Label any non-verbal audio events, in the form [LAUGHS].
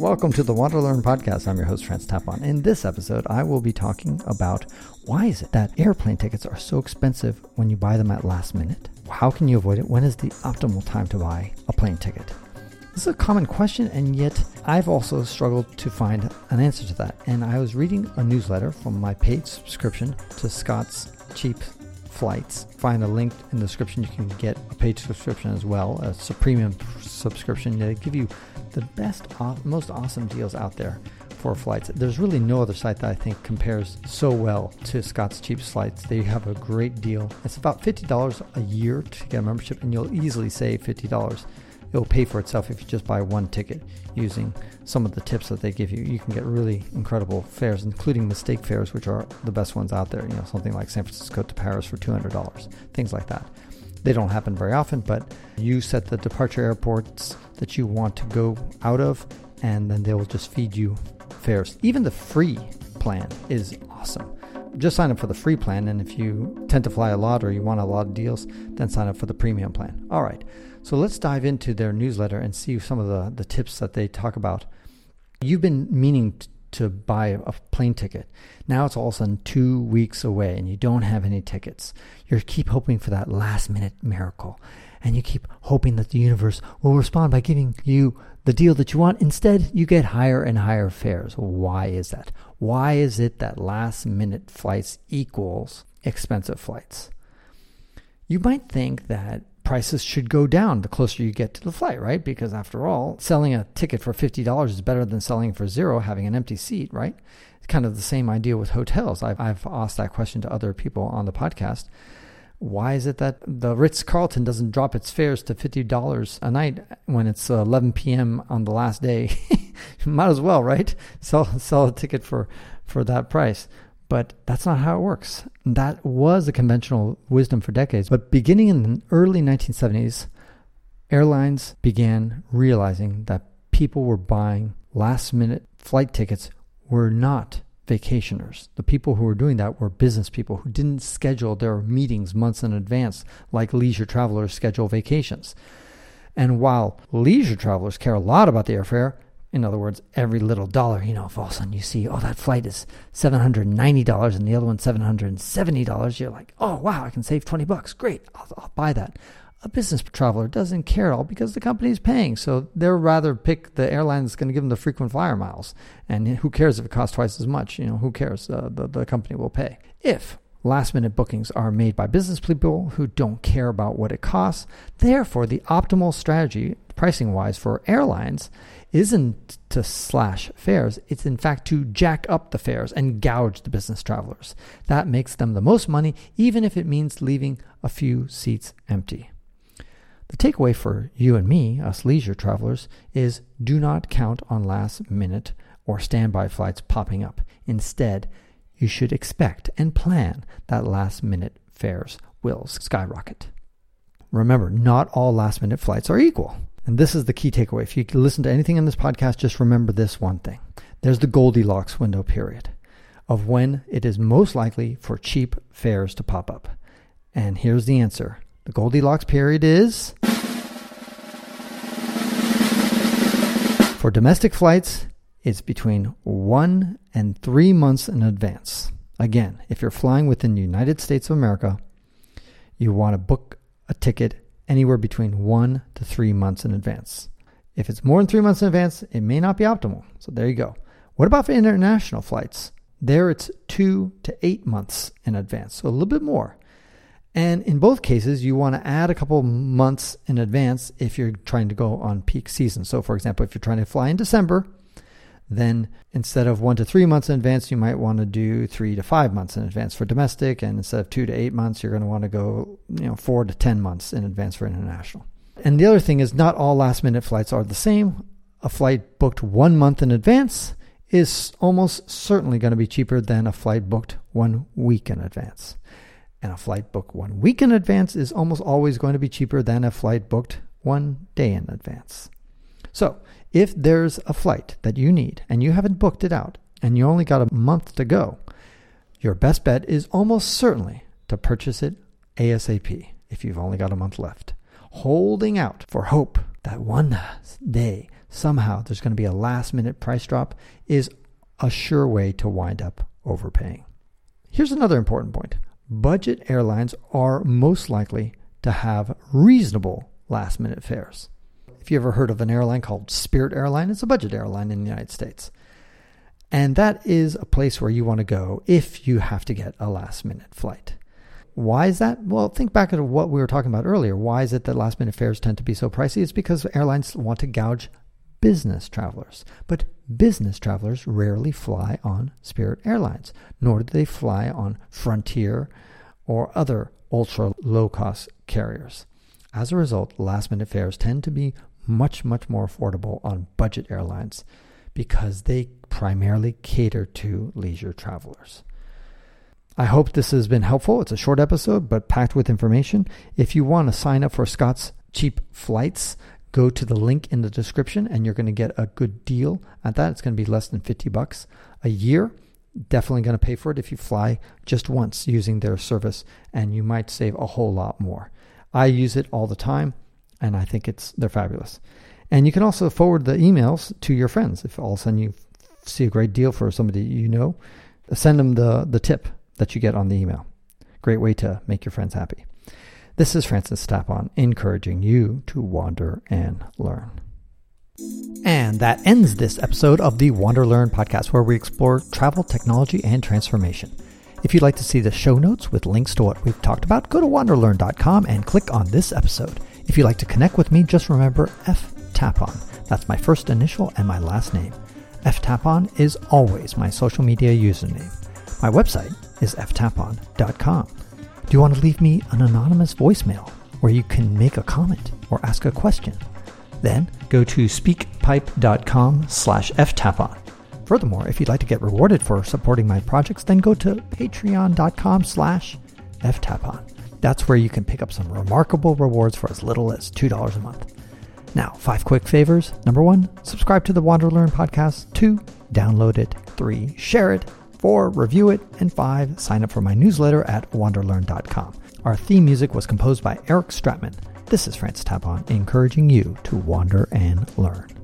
Welcome to the Wander Learn podcast. I'm your host, Francis Tapon. In this episode, I will be talking about why is it that airplane tickets are so expensive when you buy them at last minute? How can you avoid it? When is the optimal time to buy a plane ticket? This is a common question, and yet I've also struggled to find an answer to that. And I was reading a newsletter from my paid subscription to Scott's Cheap Flights. Find a link in the description. You can get a paid subscription as well. A premium subscription. They give you the best, most awesome deals out there for flights. There's really no other site that I think compares so well to Scott's Cheap Flights. They have a great deal. It's about $50 a year to get a membership, and you'll easily save $50 it'll pay for itself if you just buy one ticket using some of the tips that they give you. You can get really incredible fares, including mistake fares, which are the best ones out there. You know, something like San Francisco to Paris for $200, things like that. They don't happen very often, but you set the departure airports that you want to go out of, and then they will just feed you fares. Even the free plan is awesome. Just sign up for the free plan, and if you tend to fly a lot or you want a lot of deals, then sign up for the premium plan. All right. So let's dive into their newsletter and see some of the, the tips that they talk about. You've been meaning t- to buy a plane ticket. Now it's all of a sudden two weeks away and you don't have any tickets. You keep hoping for that last minute miracle. And you keep hoping that the universe will respond by giving you the deal that you want. Instead, you get higher and higher fares. Why is that? Why is it that last minute flights equals expensive flights? You might think that prices should go down the closer you get to the flight, right? Because after all, selling a ticket for $50 is better than selling for zero, having an empty seat, right? It's kind of the same idea with hotels. I've, I've asked that question to other people on the podcast. Why is it that the Ritz Carlton doesn't drop its fares to $50 a night when it's 11 p.m. on the last day? [LAUGHS] Might as well, right? Sell, sell a ticket for, for that price. But that's not how it works. That was a conventional wisdom for decades. But beginning in the early 1970s, airlines began realizing that people were buying last minute flight tickets were not vacationers. The people who were doing that were business people who didn't schedule their meetings months in advance like leisure travelers schedule vacations. And while leisure travelers care a lot about the airfare, in other words, every little dollar, you know, if all of a sudden you see, oh, that flight is $790 and the other one's $770, you're like, oh, wow, I can save 20 bucks. Great, I'll, I'll buy that. A business traveler doesn't care all because the company is paying. So they'll rather pick the airline that's going to give them the frequent flyer miles. And who cares if it costs twice as much? You know, who cares? Uh, the, the company will pay. If Last minute bookings are made by business people who don't care about what it costs. Therefore, the optimal strategy, pricing wise, for airlines isn't to slash fares, it's in fact to jack up the fares and gouge the business travelers. That makes them the most money, even if it means leaving a few seats empty. The takeaway for you and me, us leisure travelers, is do not count on last minute or standby flights popping up. Instead, you should expect and plan that last minute fares will skyrocket. Remember, not all last minute flights are equal. And this is the key takeaway. If you listen to anything in this podcast, just remember this one thing. There's the Goldilocks window period of when it is most likely for cheap fares to pop up. And here's the answer. The Goldilocks period is for domestic flights, it's between one and three months in advance. Again, if you're flying within the United States of America, you want to book a ticket anywhere between one to three months in advance. If it's more than three months in advance, it may not be optimal. So there you go. What about for international flights? There it's two to eight months in advance, so a little bit more. And in both cases, you want to add a couple months in advance if you're trying to go on peak season. So, for example, if you're trying to fly in December, then instead of one to three months in advance, you might want to do three to five months in advance for domestic. And instead of two to eight months, you're going to want to go, you know, four to 10 months in advance for international. And the other thing is, not all last minute flights are the same. A flight booked one month in advance is almost certainly going to be cheaper than a flight booked one week in advance. And a flight booked one week in advance is almost always going to be cheaper than a flight booked one day in advance. So, if there's a flight that you need and you haven't booked it out and you only got a month to go, your best bet is almost certainly to purchase it ASAP if you've only got a month left. Holding out for hope that one day somehow there's going to be a last minute price drop is a sure way to wind up overpaying. Here's another important point budget airlines are most likely to have reasonable last minute fares. If you ever heard of an airline called Spirit Airline, it's a budget airline in the United States. And that is a place where you want to go if you have to get a last minute flight. Why is that? Well, think back to what we were talking about earlier. Why is it that last minute fares tend to be so pricey? It's because airlines want to gouge business travelers. But business travelers rarely fly on Spirit Airlines, nor do they fly on Frontier or other ultra low cost carriers. As a result, last minute fares tend to be much, much more affordable on budget airlines because they primarily cater to leisure travelers. I hope this has been helpful. It's a short episode, but packed with information. If you want to sign up for Scott's cheap flights, go to the link in the description and you're going to get a good deal at that. It's going to be less than 50 bucks a year. Definitely going to pay for it if you fly just once using their service and you might save a whole lot more. I use it all the time and I think it's they're fabulous. And you can also forward the emails to your friends. If all of a sudden you see a great deal for somebody you know, send them the, the tip that you get on the email. Great way to make your friends happy. This is Francis Tapon encouraging you to wander and learn. And that ends this episode of the Wander Learn podcast, where we explore travel, technology, and transformation. If you'd like to see the show notes with links to what we've talked about, go to wanderlearn.com and click on this episode. If you'd like to connect with me, just remember F Tapon. That's my first initial and my last name. F Tapon is always my social media username. My website is ftapon.com. Do you want to leave me an anonymous voicemail where you can make a comment or ask a question? Then go to speakpipe.com slash ftapon. Furthermore, if you'd like to get rewarded for supporting my projects, then go to patreon.com slash ftapon. That's where you can pick up some remarkable rewards for as little as $2 a month. Now, five quick favors. Number one, subscribe to the Wander Learn podcast. Two, download it. Three, share it. Four, review it. And five, sign up for my newsletter at wanderlearn.com. Our theme music was composed by Eric Stratman. This is Francis Tapon, encouraging you to wander and learn.